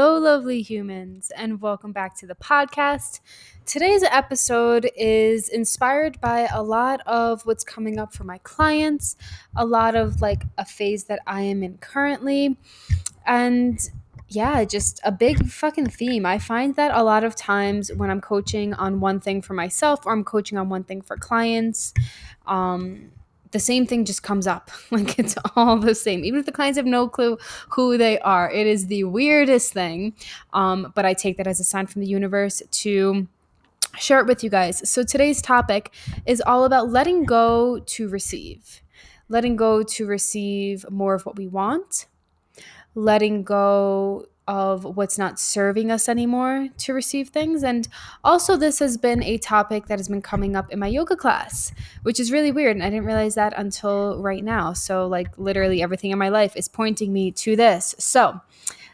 Hello, lovely humans, and welcome back to the podcast. Today's episode is inspired by a lot of what's coming up for my clients, a lot of like a phase that I am in currently, and yeah, just a big fucking theme. I find that a lot of times when I'm coaching on one thing for myself or I'm coaching on one thing for clients, um, the same thing just comes up. Like it's all the same. Even if the clients have no clue who they are, it is the weirdest thing. Um, but I take that as a sign from the universe to share it with you guys. So today's topic is all about letting go to receive, letting go to receive more of what we want, letting go of what's not serving us anymore to receive things. And also, this has been a topic that has been coming up in my yoga class, which is really weird. And I didn't realize that until right now. So, like, literally everything in my life is pointing me to this. So,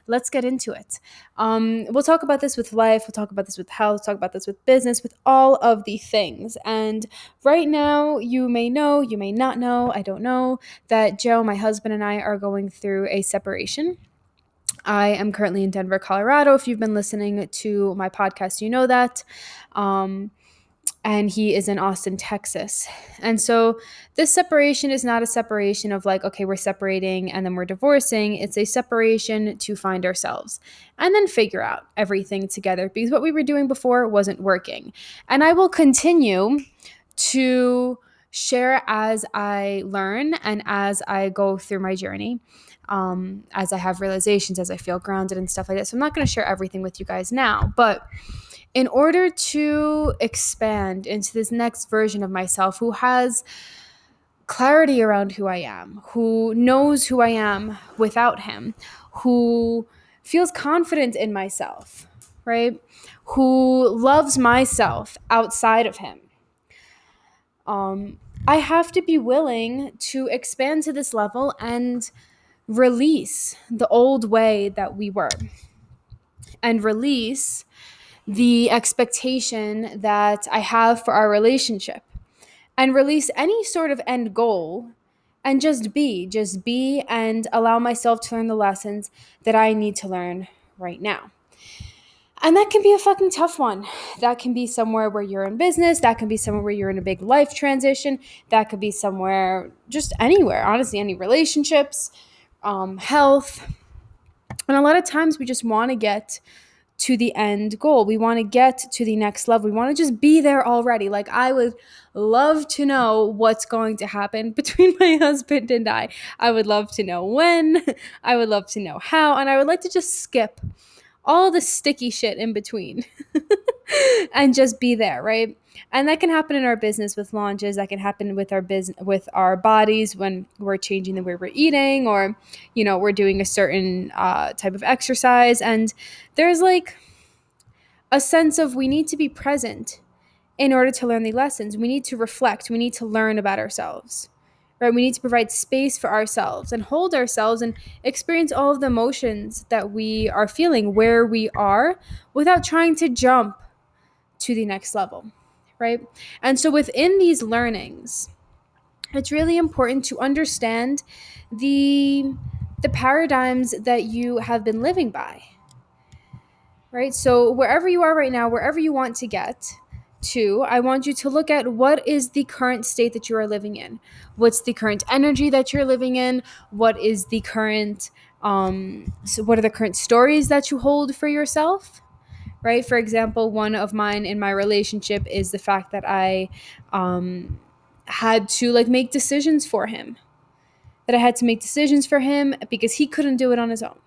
let's get into it. Um, we'll talk about this with life, we'll talk about this with health, talk about this with business, with all of the things. And right now, you may know, you may not know, I don't know, that Joe, my husband, and I are going through a separation. I am currently in Denver, Colorado. If you've been listening to my podcast, you know that. Um, and he is in Austin, Texas. And so this separation is not a separation of like, okay, we're separating and then we're divorcing. It's a separation to find ourselves and then figure out everything together because what we were doing before wasn't working. And I will continue to share as I learn and as I go through my journey um, as I have realizations, as I feel grounded and stuff like that. So I'm not going to share everything with you guys now, but in order to expand into this next version of myself who has clarity around who I am, who knows who I am without him, who feels confident in myself, right? Who loves myself outside of him. Um, I have to be willing to expand to this level and release the old way that we were and release the expectation that I have for our relationship and release any sort of end goal and just be, just be and allow myself to learn the lessons that I need to learn right now. And that can be a fucking tough one. That can be somewhere where you're in business. That can be somewhere where you're in a big life transition. That could be somewhere, just anywhere, honestly, any relationships um, health. And a lot of times we just want to get to the end goal. We want to get to the next level. We want to just be there already. Like, I would love to know what's going to happen between my husband and I. I would love to know when. I would love to know how. And I would like to just skip all the sticky shit in between and just be there, right? And that can happen in our business with launches. That can happen with our business, with our bodies when we're changing the way we're eating, or you know, we're doing a certain uh, type of exercise. And there's like a sense of we need to be present in order to learn the lessons. We need to reflect. We need to learn about ourselves right? We need to provide space for ourselves and hold ourselves and experience all of the emotions that we are feeling where we are without trying to jump to the next level, right? And so within these learnings, it's really important to understand the the paradigms that you have been living by. Right? So wherever you are right now, wherever you want to get, Two, I want you to look at what is the current state that you are living in. What's the current energy that you're living in? What is the current, um, so what are the current stories that you hold for yourself? Right? For example, one of mine in my relationship is the fact that I um, had to like make decisions for him. That I had to make decisions for him because he couldn't do it on his own.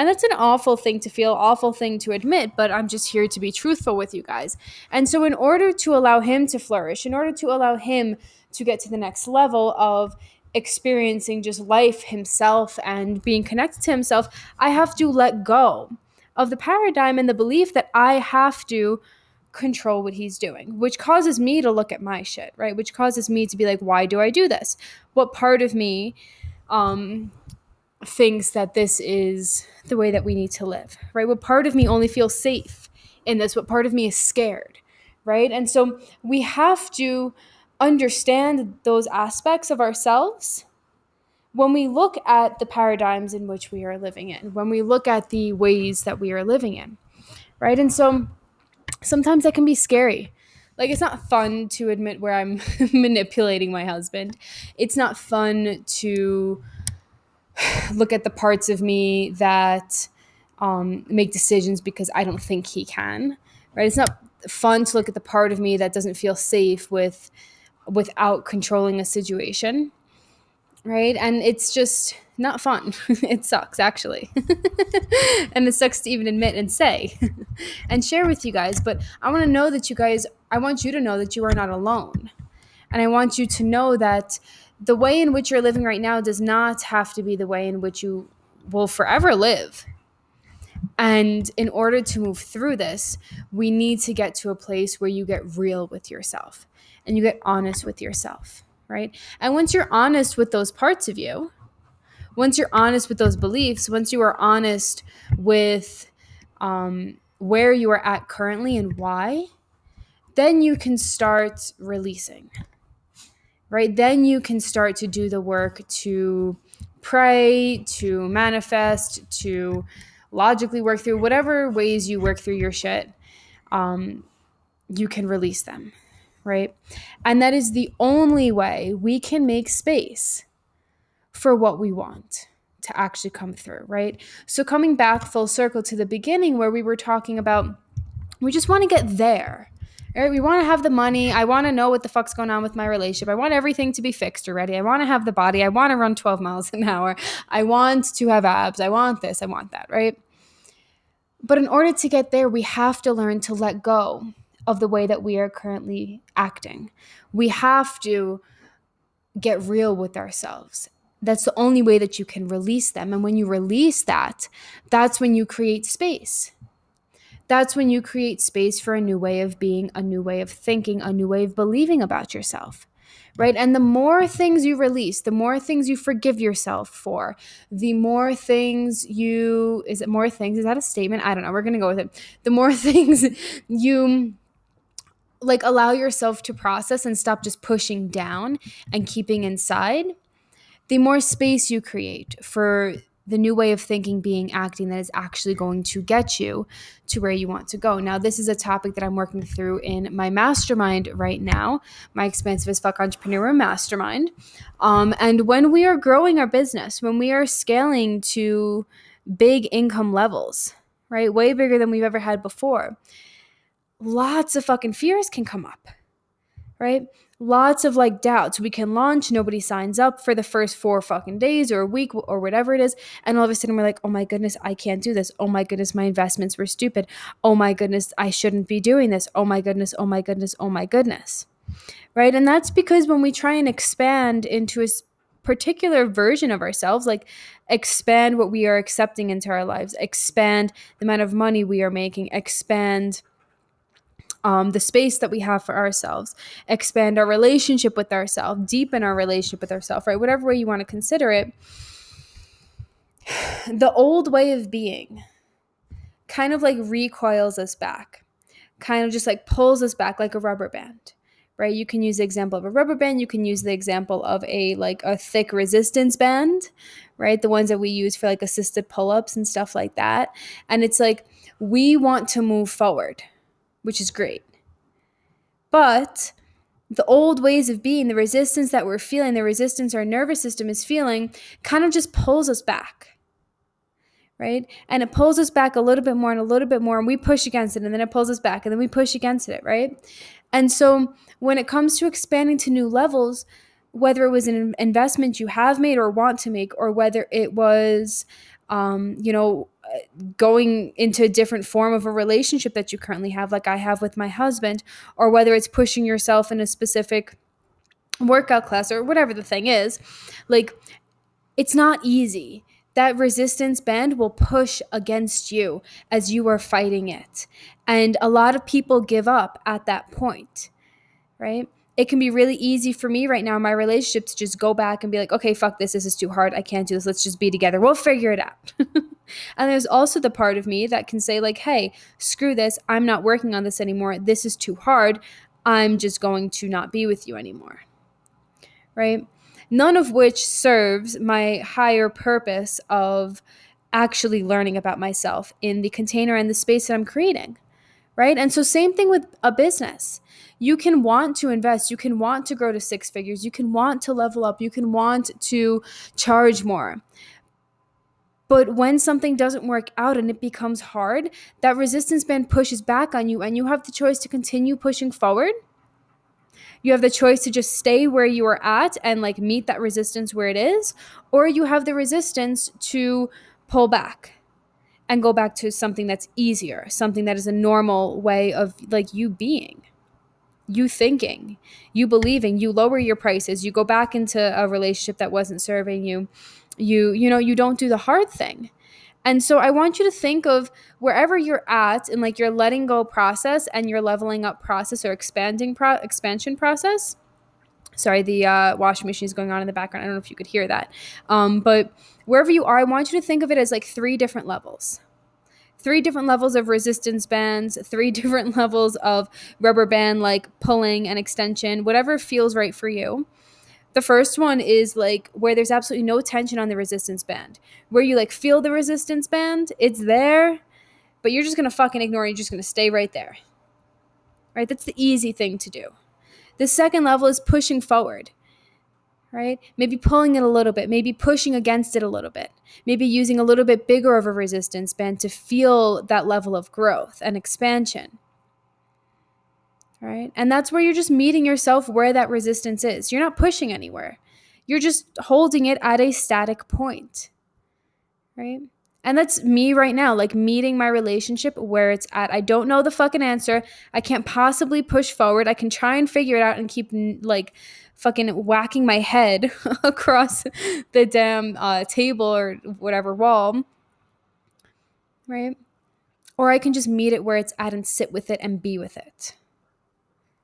And that's an awful thing to feel, awful thing to admit, but I'm just here to be truthful with you guys. And so, in order to allow him to flourish, in order to allow him to get to the next level of experiencing just life himself and being connected to himself, I have to let go of the paradigm and the belief that I have to control what he's doing, which causes me to look at my shit, right? Which causes me to be like, why do I do this? What part of me um, thinks that this is the way that we need to live, right? What part of me only feels safe in this? What part of me is scared, right? And so we have to understand those aspects of ourselves when we look at the paradigms in which we are living in, when we look at the ways that we are living in, right? And so sometimes that can be scary. Like, it's not fun to admit where I'm manipulating my husband. It's not fun to look at the parts of me that um, make decisions because I don't think he can, right? It's not fun to look at the part of me that doesn't feel safe with without controlling a situation right? And it's just not fun. It sucks actually. And it sucks to even admit and say and share with you guys but i want to know that you guys i want you to know that you are not alone. And i want you to know that the way in which you're living right now does not have to be the way in which you will forever live and in order to move through this, we need to get to a place where you get real with yourself and you get honest with yourself right? And once you're honest with those parts of you, once you're honest with those beliefs, once you are honest with um, where you are at currently and why, then you can start releasing, right? Then you can start to do the work to pray, to manifest, to logically work through whatever ways you work through your shit. Um, you can release them right? And that is the only way we can make space for what we want to actually come through, right? So, coming back full circle to the beginning where we were talking about we just want to get there. Right? We want to have the money. I want to know what the fuck's going on with my relationship. I want everything to be fixed already. I want to have the body. I want to run 12 miles an hour. I want to have abs. I want this. I want that, right? But in order to get there, we have to learn to let go of the way that we are currently acting. We have to get real with ourselves. That's the only way that you can release them. And when you release that, that's when you create space. That's when you create space for a new way of being, a new way of thinking, a new way of believing about yourself right? And the more things you release, the more things you forgive yourself for, the more things you, is it more things? Is that a statement? I don't know. We're going to go with it. The more things you like allow yourself to process and stop just pushing down and keeping inside, the more space you create for the new way of thinking, being, acting that is actually going to get you to where you want to go. Now, this is a topic that I'm working through in my mastermind right now, my expansive as fuck entrepreneur mastermind. Um, and when we are growing our business, when we are scaling to big income levels, right, way bigger than we've ever had before, lots of fucking fears can come up, right? Lots of like doubts. We can launch, nobody signs up for the first four fucking days or a week or whatever it is. And all of a sudden we're like, oh my goodness, I can't do this. Oh my goodness, my investments were stupid. Oh my goodness, I shouldn't be doing this. Oh my goodness, oh my goodness, oh my goodness. Right. And that's because when we try and expand into a particular version of ourselves, like expand what we are accepting into our lives, expand the amount of money we are making, expand um, the space that we have for ourselves, expand our relationship with ourselves, deepen our relationship with ourselves, right? Whatever way you want to consider it. The old way of being kind of like recoils us back, kind of just like pulls us back like a rubber band. Right? You can use the example of a rubber band. You can use the example of a like a thick resistance band, right? The ones that we use for like assisted pull-ups and stuff like that. And it's like we want to move forward, which is great. But the old ways of being, the resistance that we're feeling, the resistance our nervous system is feeling, kind of just pulls us back. Right? And it pulls us back a little bit more and a little bit more, and we push against it, and then it pulls us back, and then we push against it, right? And so when it comes to expanding to new levels, whether it was an investment you have made or want to make, or whether it was, um, you know, going into a different form of a relationship that you currently have, like I have with my husband, or whether it's pushing yourself in a specific workout class or whatever the thing is, like it's not easy. That resistance band will push against you as you are fighting it. And a lot of people give up at that point, right? It can be really easy for me right now in my relationship to just go back and be like, okay, fuck this. This is too hard. I can't do this. Let's just be together. We'll figure it out. and there's also the part of me that can say, like, hey, screw this. I'm not working on this anymore. This is too hard. I'm just going to not be with you anymore right? None of which serves my higher purpose of actually learning about myself in the container and the space that I'm creating, right? And so, same thing with a business. You can want to invest, you can want to grow to six figures, you can want to level up, you can want to charge more. But when something doesn't work out and it becomes hard, that resistance band pushes back on you, and you have the choice to continue pushing forward you have the choice to just stay where you are at and like meet that resistance where it is, or you have the resistance to pull back and go back to something that's easier, something that is a normal way of like you being you thinking, you believing, you lower your prices, you go back into a relationship that wasn't serving you. You you know, you don't do the hard thing. And so I want you to think of wherever you're at in like your letting go process and your leveling up process or expanding pro- expansion process. Sorry, the uh, washing machine is going on in the background. I don't know if you could hear that. Um, but wherever you are, I want you to think of it as like three different levels. Three different levels of resistance bands, three different levels of rubber band, like pulling and extension, whatever feels right for you. The first one is like where there's absolutely no tension on the resistance band, where you like feel the resistance band, it's there, but you're just gonna fucking ignore it. You're just gonna stay right there. Right? That's the easy thing to do. The second level is pushing forward, right? Maybe pulling it a little bit, maybe pushing against it a little bit, maybe using a little bit bigger of a resistance band to feel that level of growth and expansion right? And that's where you're just meeting yourself where that resistance is. You're not pushing anywhere, you're just holding it at a static point, right? And that's me right now, like meeting my relationship where it's at. I don't know the fucking answer. I can't possibly push forward. I can try and figure it out and keep like fucking whacking my head across the damn uh, table or whatever wall, right? Or I can just meet it where it's at and sit with it and be with it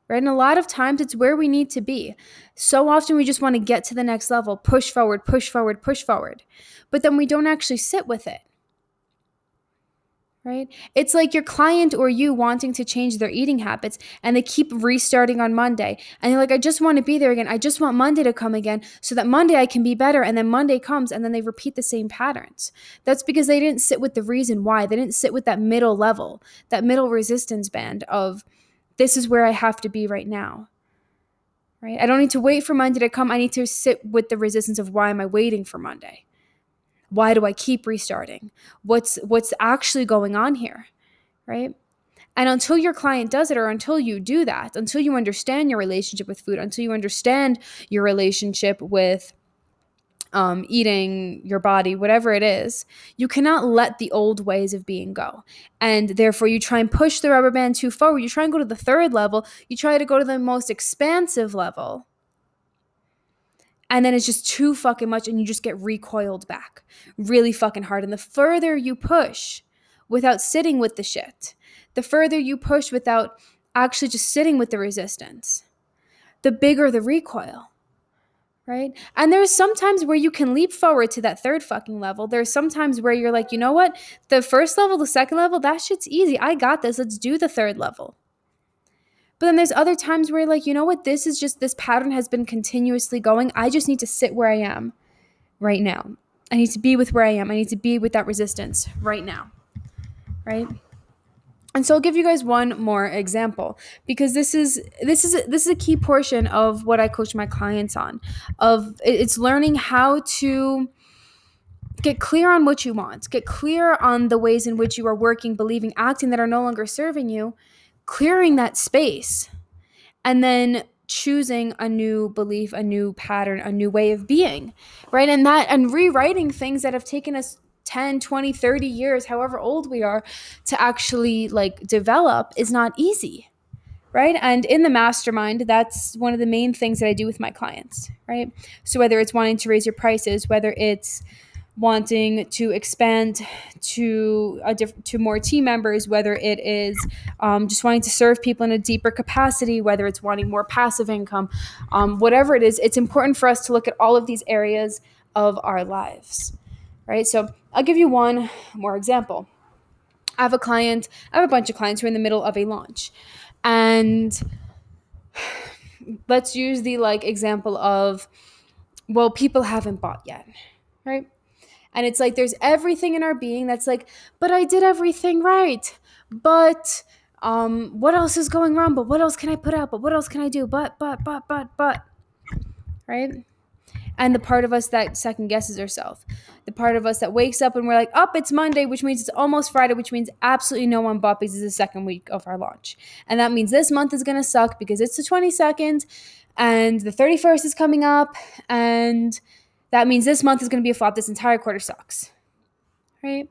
right? And a lot of times it's where we need to be. So often we just want to get to the next level, push forward, push forward, push forward. But then we don't actually sit with it. Right? It's like your client or you wanting to change their eating habits and they keep restarting on Monday. And you're like, I just want to be there again. I just want Monday to come again so that Monday I can be better. And then Monday comes and then they repeat the same patterns. That's because they didn't sit with the reason why. They didn't sit with that middle level, that middle resistance band of, this is where I have to be right now. Right? I don't need to wait for Monday to come. I need to sit with the resistance of why am I waiting for Monday? Why do I keep restarting? What's what's actually going on here? Right? And until your client does it, or until you do that, until you understand your relationship with food, until you understand your relationship with um, eating, your body, whatever it is, you cannot let the old ways of being go. And therefore, you try and push the rubber band too forward. You try and go to the third level. You try to go to the most expansive level. And then it's just too fucking much, and you just get recoiled back really fucking hard. And the further you push without sitting with the shit, the further you push without actually just sitting with the resistance, the bigger the recoil right? And there's sometimes where you can leap forward to that third fucking level. There's sometimes where you're like, you know what? The first level, the second level, that shit's easy. I got this. Let's do the third level. But then there's other times where you're like, you know what? This is just, this pattern has been continuously going. I just need to sit where I am right now. I need to be with where I am. I need to be with that resistance right now. Right? And so I'll give you guys one more example because this is this is this is a key portion of what I coach my clients on of it's learning how to get clear on what you want, get clear on the ways in which you are working, believing, acting that are no longer serving you, clearing that space. And then choosing a new belief, a new pattern, a new way of being, right? And that and rewriting things that have taken us 10 20 30 years however old we are to actually like develop is not easy right? And in the mastermind, that's one of the main things that I do with my clients, right? So whether it's wanting to raise your prices, whether it's wanting to expand to a diff- to more team members, whether it is um, just wanting to serve people in a deeper capacity, whether it's wanting more passive income, um, whatever it is, it's important for us to look at all of these areas of our lives, right? So I'll give you one more example. I have a client, I have a bunch of clients who are in the middle of a launch. And let's use the like example of, well, people haven't bought yet, right? And it's like there's everything in our being that's like, but I did everything right. But um, what else is going wrong? But what else can I put out? But what else can I do? But, but, but, but, but, right? And the part of us that second guesses ourselves the part of us that wakes up and we're like up oh, it's monday which means it's almost friday which means absolutely no one bought because it's the second week of our launch. And that means this month is going to suck because it's the 22nd and the 31st is coming up. And that means this month is going to be a flop. This entire quarter sucks. Right?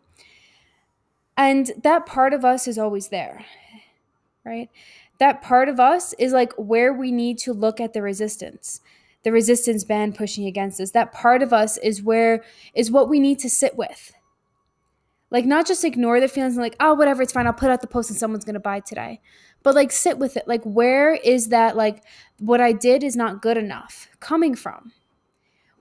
And that part of us is always there. Right? That part of us is like where we need to look at the resistance the resistance band pushing against us. That part of us is where is what we need to sit with. Like not just ignore the feelings and like, oh, whatever, it's fine. I'll put out the post and someone's gonna buy today. But like sit with it. Like, where is that like what I did is not good enough coming from?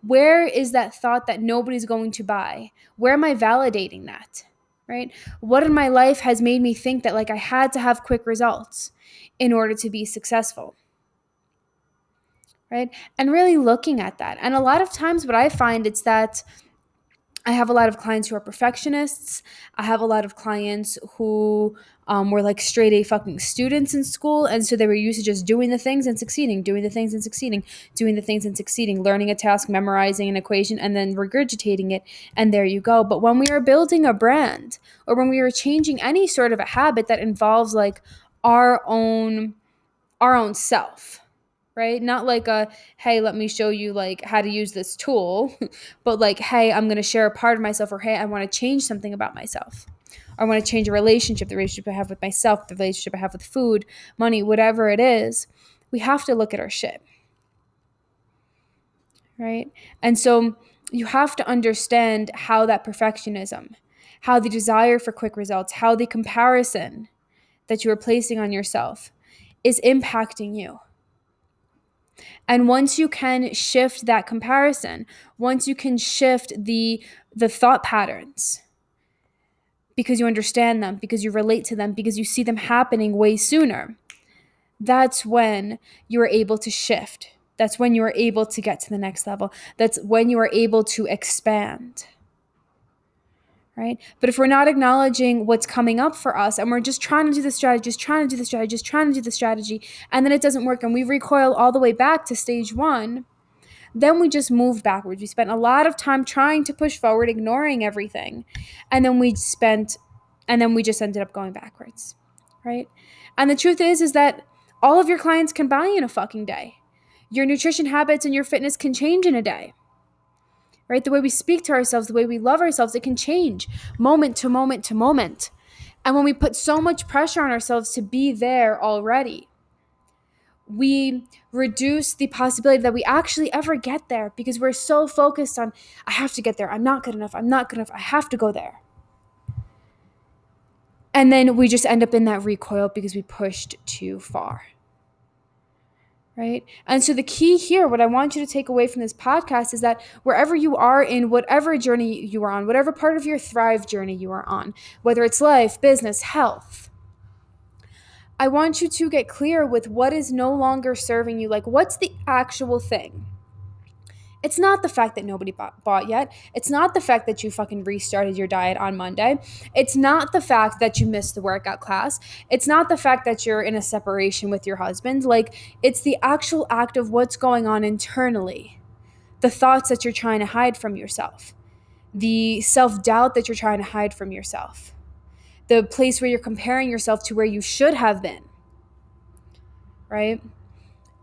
Where is that thought that nobody's going to buy? Where am I validating that? Right? What in my life has made me think that like I had to have quick results in order to be successful? Right? And really looking at that. And a lot of times, what I find it's that I have a lot of clients who are perfectionists. I have a lot of clients who um, were like straight A fucking students in school. And so they were used to just doing the things and succeeding, doing the things and succeeding, doing the things and succeeding, learning a task, memorizing an equation, and then regurgitating it. And there you go. But when we are building a brand or when we are changing any sort of a habit that involves like our own, our own self, right? Not like a, hey, let me show you like how to use this tool, but like, hey, I'm going to share a part of myself or hey, I want to change something about myself. Or I want to change a relationship, the relationship I have with myself, the relationship I have with food, money, whatever it is. We have to look at our shit. Right? And so you have to understand how that perfectionism, how the desire for quick results, how the comparison that you are placing on yourself is impacting you and once you can shift that comparison once you can shift the the thought patterns because you understand them because you relate to them because you see them happening way sooner that's when you are able to shift. That's when you are able to get to the next level. That's when you are able to expand right? But if we're not acknowledging what's coming up for us and we're just trying to do the strategy, just trying to do the strategy, just trying to do the strategy, and then it doesn't work and we recoil all the way back to stage one, then we just move backwards. We spent a lot of time trying to push forward, ignoring everything, and then we spent, and then we just ended up going backwards, right? And the truth is, is that all of your clients can buy in a fucking day. Your nutrition habits and your fitness can change in a day right? The way we speak to ourselves, the way we love ourselves, it can change moment to moment to moment. And when we put so much pressure on ourselves to be there already, we reduce the possibility that we actually ever get there because we're so focused on, I have to get there. I'm not good enough. I'm not good enough. I have to go there. And then we just end up in that recoil because we pushed too far right? And so the key here, what I want you to take away from this podcast is that wherever you are in whatever journey you are on, whatever part of your thrive journey you are on, whether it's life, business, health, I want you to get clear with what is no longer serving you. Like, what's the actual thing? It's not the fact that nobody bought, bought, yet. It's not the fact that you fucking restarted your diet on Monday. It's not the fact that you missed the workout class. It's not the fact that you're in a separation with your husband. Like, it's the actual act of what's going on internally, the thoughts that you're trying to hide from yourself, the self doubt that you're trying to hide from yourself, the place where you're comparing yourself to where you should have been. Right?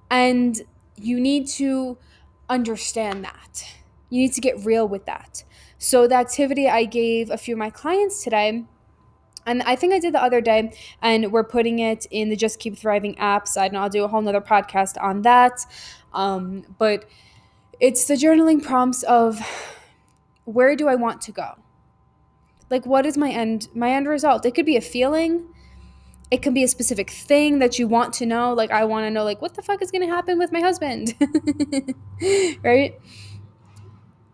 And you need to understand that. You need to get real with that. So, the activity I gave a few of my clients today and I think I did the other day, and we're putting it in the Just Keep Thriving app side, and I'll do a whole nother podcast on that. Um, but it's the journaling prompts of where do I want to go? Like what is my end my end result? It could be a feeling, it can be a specific thing that you want to know. Like I want to know like what the fuck is going to happen with my husband? right?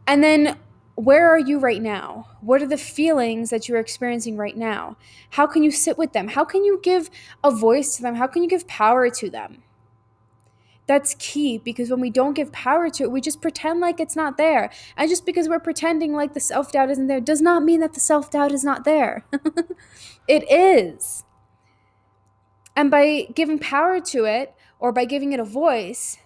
And then where are you right now? What are the feelings that you're experiencing right now? How can you sit with them? How can you give a voice to them? How can you give power to them? That's key because when we don't give power to it, we just pretend like it's not there. And just because we're pretending like the self doubt isn't there does not mean that the self doubt is not there. it is. And by giving power to it or by giving it a voice,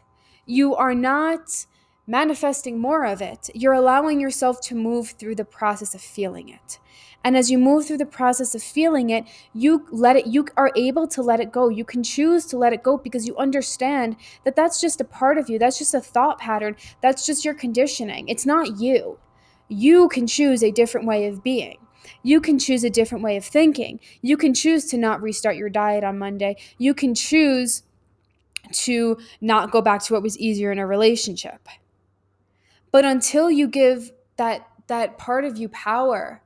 you are not manifesting more of it. You're allowing yourself to move through the process of feeling it. And as you move through the process of feeling it, you let it you are able to let it go. You can choose to let it go because you understand that that's just a part of you. That's just a thought pattern. That's just your conditioning. It's not you. You can choose a different way of being. You can choose a different way of thinking. You can choose to not restart your diet on Monday. You can choose to not go back to what was easier in a relationship. But until you give that that part of you power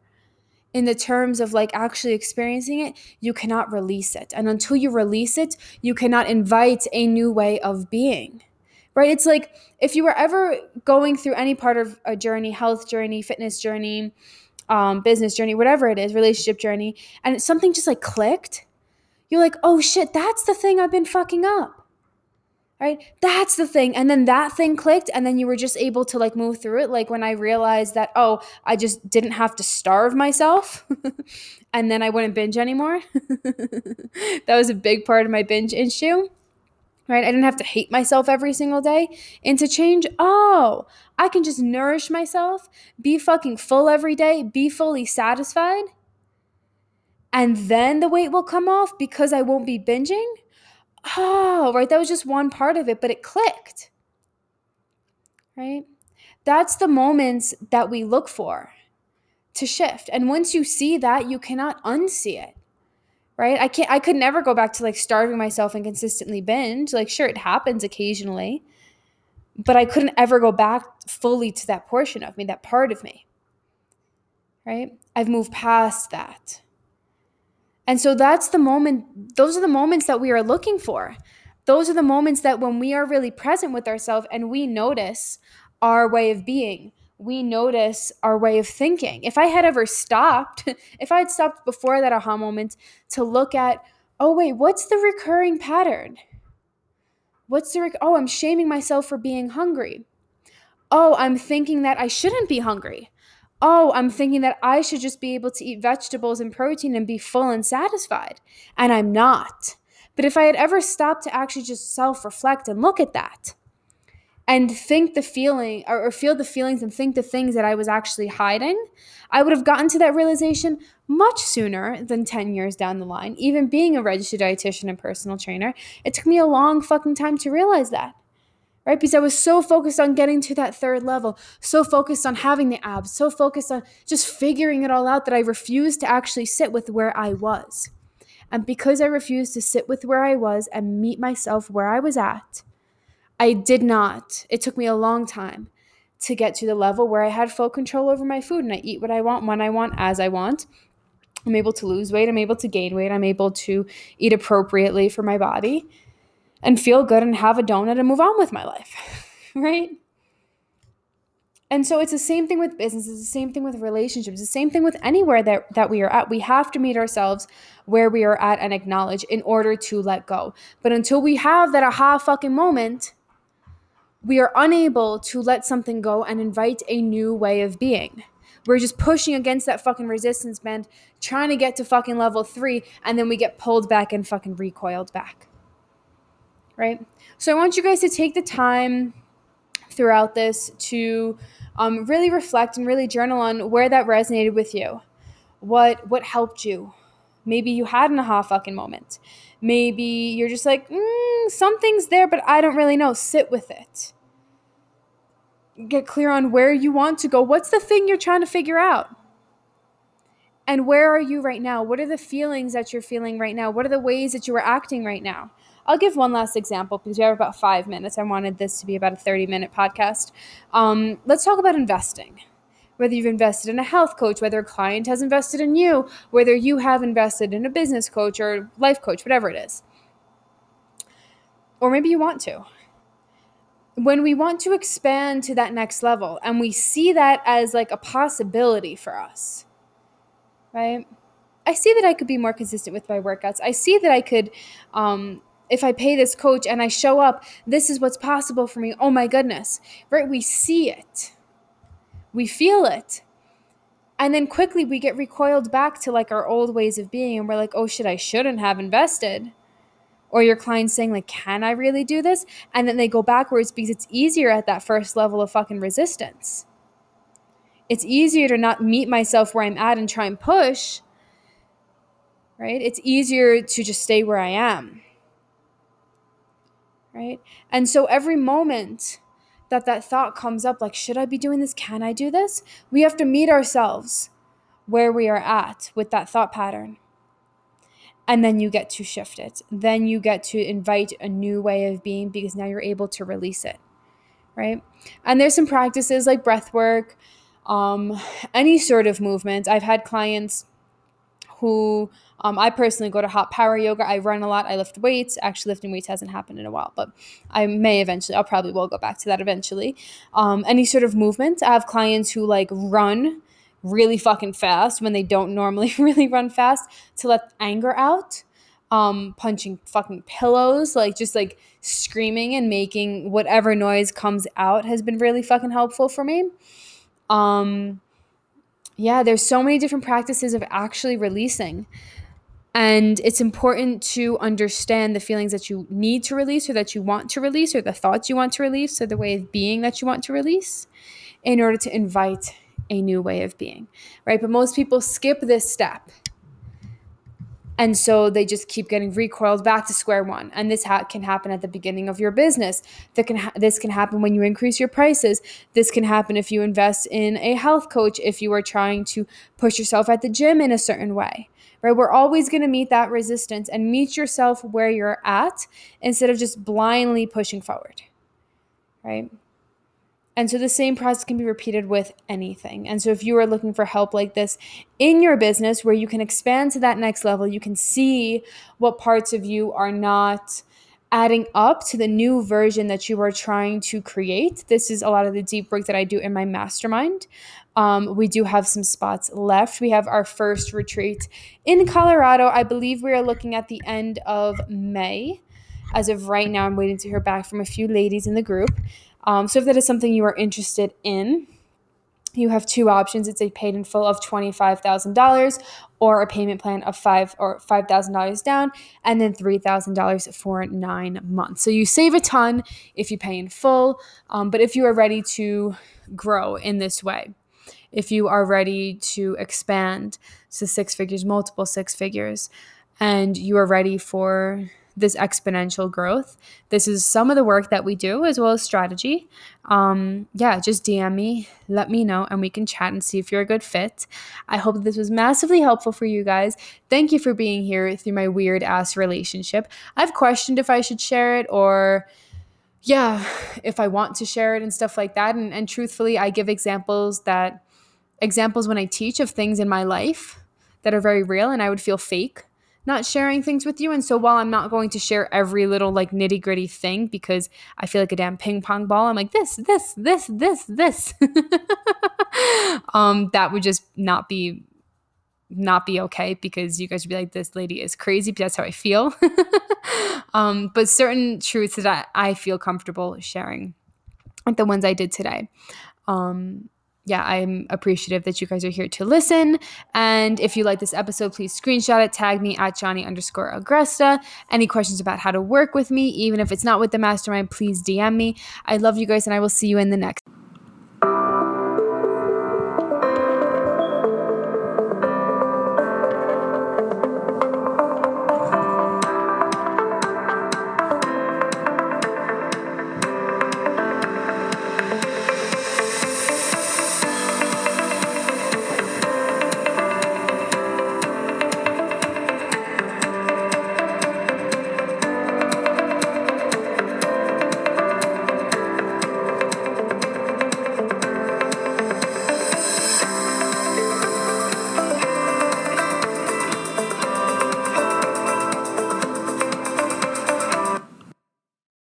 in the terms of like actually experiencing it, you cannot release it. And until you release it, you cannot invite a new way of being. Right? It's like if you were ever going through any part of a journey, health journey, fitness journey, um, business journey, whatever it is, relationship journey, and something just like clicked, you're like, oh shit, that's the thing I've been fucking up. Right? That's the thing and then that thing clicked and then you were just able to like move through it like when i realized that oh i just didn't have to starve myself and then i wouldn't binge anymore. That was a big part of my binge issue right i didn't have to hate myself every single day and to change oh i can just nourish myself be fucking full every day be fully satisfied and then the weight will come off because i won't be binging oh, right, that was just one part of it, but it clicked. Right? That's the moments that we look for to shift. And once you see that, you cannot unsee it. Right? I can't I could never go back to like starving myself and consistently binge. Like sure it happens occasionally, but I couldn't ever go back fully to that portion of me, that part of me. Right? I've moved past that. And so that's the moment, those are the moments that we are looking for. Those are the moments that when we are really present with ourselves and we notice our way of being, we notice our way of thinking. If I had ever stopped, if I had stopped before that aha moment to look at, oh, wait, what's the recurring pattern? What's the, rec- oh, I'm shaming myself for being hungry. Oh, I'm thinking that I shouldn't be hungry oh, I'm thinking that I should just be able to eat vegetables and protein and be full and satisfied. And I'm not. But if I had ever stopped to actually just self reflect and look at that and think the feeling or, or, feel the feelings and think the things that I was actually hiding, I would have gotten to that realization much sooner than 10 years down the line. Even being a registered dietitian and personal trainer, it took me a long fucking time to realize that right? Because I was so focused on getting to that third level, so focused on having the abs, so focused on just figuring it all out that I refused to actually sit with where I was. And because I refused to sit with where I was and meet myself where I was at, I did not. It took me a long time to get to the level where I had full control over my food and I eat what I want, when I want, as I want. I'm able to lose weight, I'm able to gain weight, I'm able to eat appropriately for my body and feel good and have a donut and move on with my life, right? And so it's the same thing with business, it's the same thing with relationships, the same thing with anywhere that, that we are at. We have to meet ourselves where we are at and acknowledge in order to let go. But until we have that aha fucking moment, we are unable to let something go and invite a new way of being. We're just pushing against that fucking resistance band, trying to get to fucking level three, and then we get pulled back and fucking recoiled back right? So I want you guys to take the time throughout this to um, really reflect and really journal on where that resonated with you. What what helped you? Maybe you had an aha fucking moment. Maybe you're just like, mm, something's there, but I don't really know. Sit with it. Get clear on where you want to go. What's the thing you're trying to figure out? And where are you right now? What are the feelings that you're feeling right now? What are the ways that you are acting right now? I'll give one last example because we have about five minutes. I wanted this to be about a 30 minute podcast. Um, let's talk about investing. Whether you've invested in a health coach, whether a client has invested in you, whether you have invested in a business coach or life coach, whatever it is. Or maybe you want to. When we want to expand to that next level and we see that as like a possibility for us, right? I see that I could be more consistent with my workouts. I see that I could um, if I pay this coach and I show up, this is what's possible for me. Oh my goodness. Right? We see it, we feel it. And then quickly we get recoiled back to like our old ways of being and we're like, oh shit, I shouldn't have invested. Or your client saying, like, can I really do this? And then they go backwards because it's easier at that first level of fucking resistance. It's easier to not meet myself where I'm at and try and push, right? It's easier to just stay where I am right? And so every moment that that thought comes up, like, should I be doing this? Can I do this? We have to meet ourselves where we are at with that thought pattern. And then you get to shift it. Then you get to invite a new way of being because now you're able to release it, right? And there's some practices like breath work, um, any sort of movement. I've had clients who um, I personally go to hot power yoga. I run a lot. I lift weights. Actually, lifting weights hasn't happened in a while, but I may eventually. I'll probably will go back to that eventually. Um, any sort of movement. I have clients who like run really fucking fast when they don't normally really run fast to let anger out. Um, punching fucking pillows, like just like screaming and making whatever noise comes out has been really fucking helpful for me. Um, yeah, there's so many different practices of actually releasing. And it's important to understand the feelings that you need to release or that you want to release or the thoughts you want to release or the way of being that you want to release in order to invite a new way of being, right? But most people skip this step and so they just keep getting recoiled back to square one. And this ha- can happen at the beginning of your business. That can ha- this can happen when you increase your prices. This can happen if you invest in a health coach if you are trying to push yourself at the gym in a certain way. Right? We're always going to meet that resistance and meet yourself where you're at instead of just blindly pushing forward. Right? And so the same process can be repeated with anything. And so if you are looking for help like this in your business where you can expand to that next level, you can see what parts of you are not adding up to the new version that you are trying to create. This is a lot of the deep work that I do in my mastermind. Um, we do have some spots left. We have our first retreat in Colorado. I believe we are looking at the end of May. As of right now, I'm waiting to hear back from a few ladies in the group. Um, so if that is something you are interested in, you have two options. It's a paid in full of $25,000 or a payment plan of five or $5,000 down and then $3,000 for nine months. So you save a ton if you pay in full. Um, but if you are ready to grow in this way, if you are ready to expand to six figures, multiple six figures, and you are ready for this exponential growth. This is some of the work that we do as well as strategy. Um, yeah, just DM me, let me know, and we can chat and see if you're a good fit. I hope this was massively helpful for you guys. Thank you for being here through my weird ass relationship. I've questioned if I should share it or yeah, if I want to share it and stuff like that. And, and truthfully, I give examples that examples when I teach of things in my life that are very real and I would feel fake not sharing things with you. And so while I'm not going to share every little like nitty gritty thing because I feel like a damn ping pong ball, I'm like this, this, this, this, this. um, that would just not be not be okay because you guys would be like this lady is crazy but that's how i feel um, but certain truths that I, feel comfortable sharing like the ones i did today um, yeah, I'm appreciative that you guys are here to listen. And if you like this episode, please screenshot it, tag me at Johnny underscore Agresta. Any questions about how to work with me, even if it's not with the mastermind, please DM me. I love you guys, and I will see you in the next.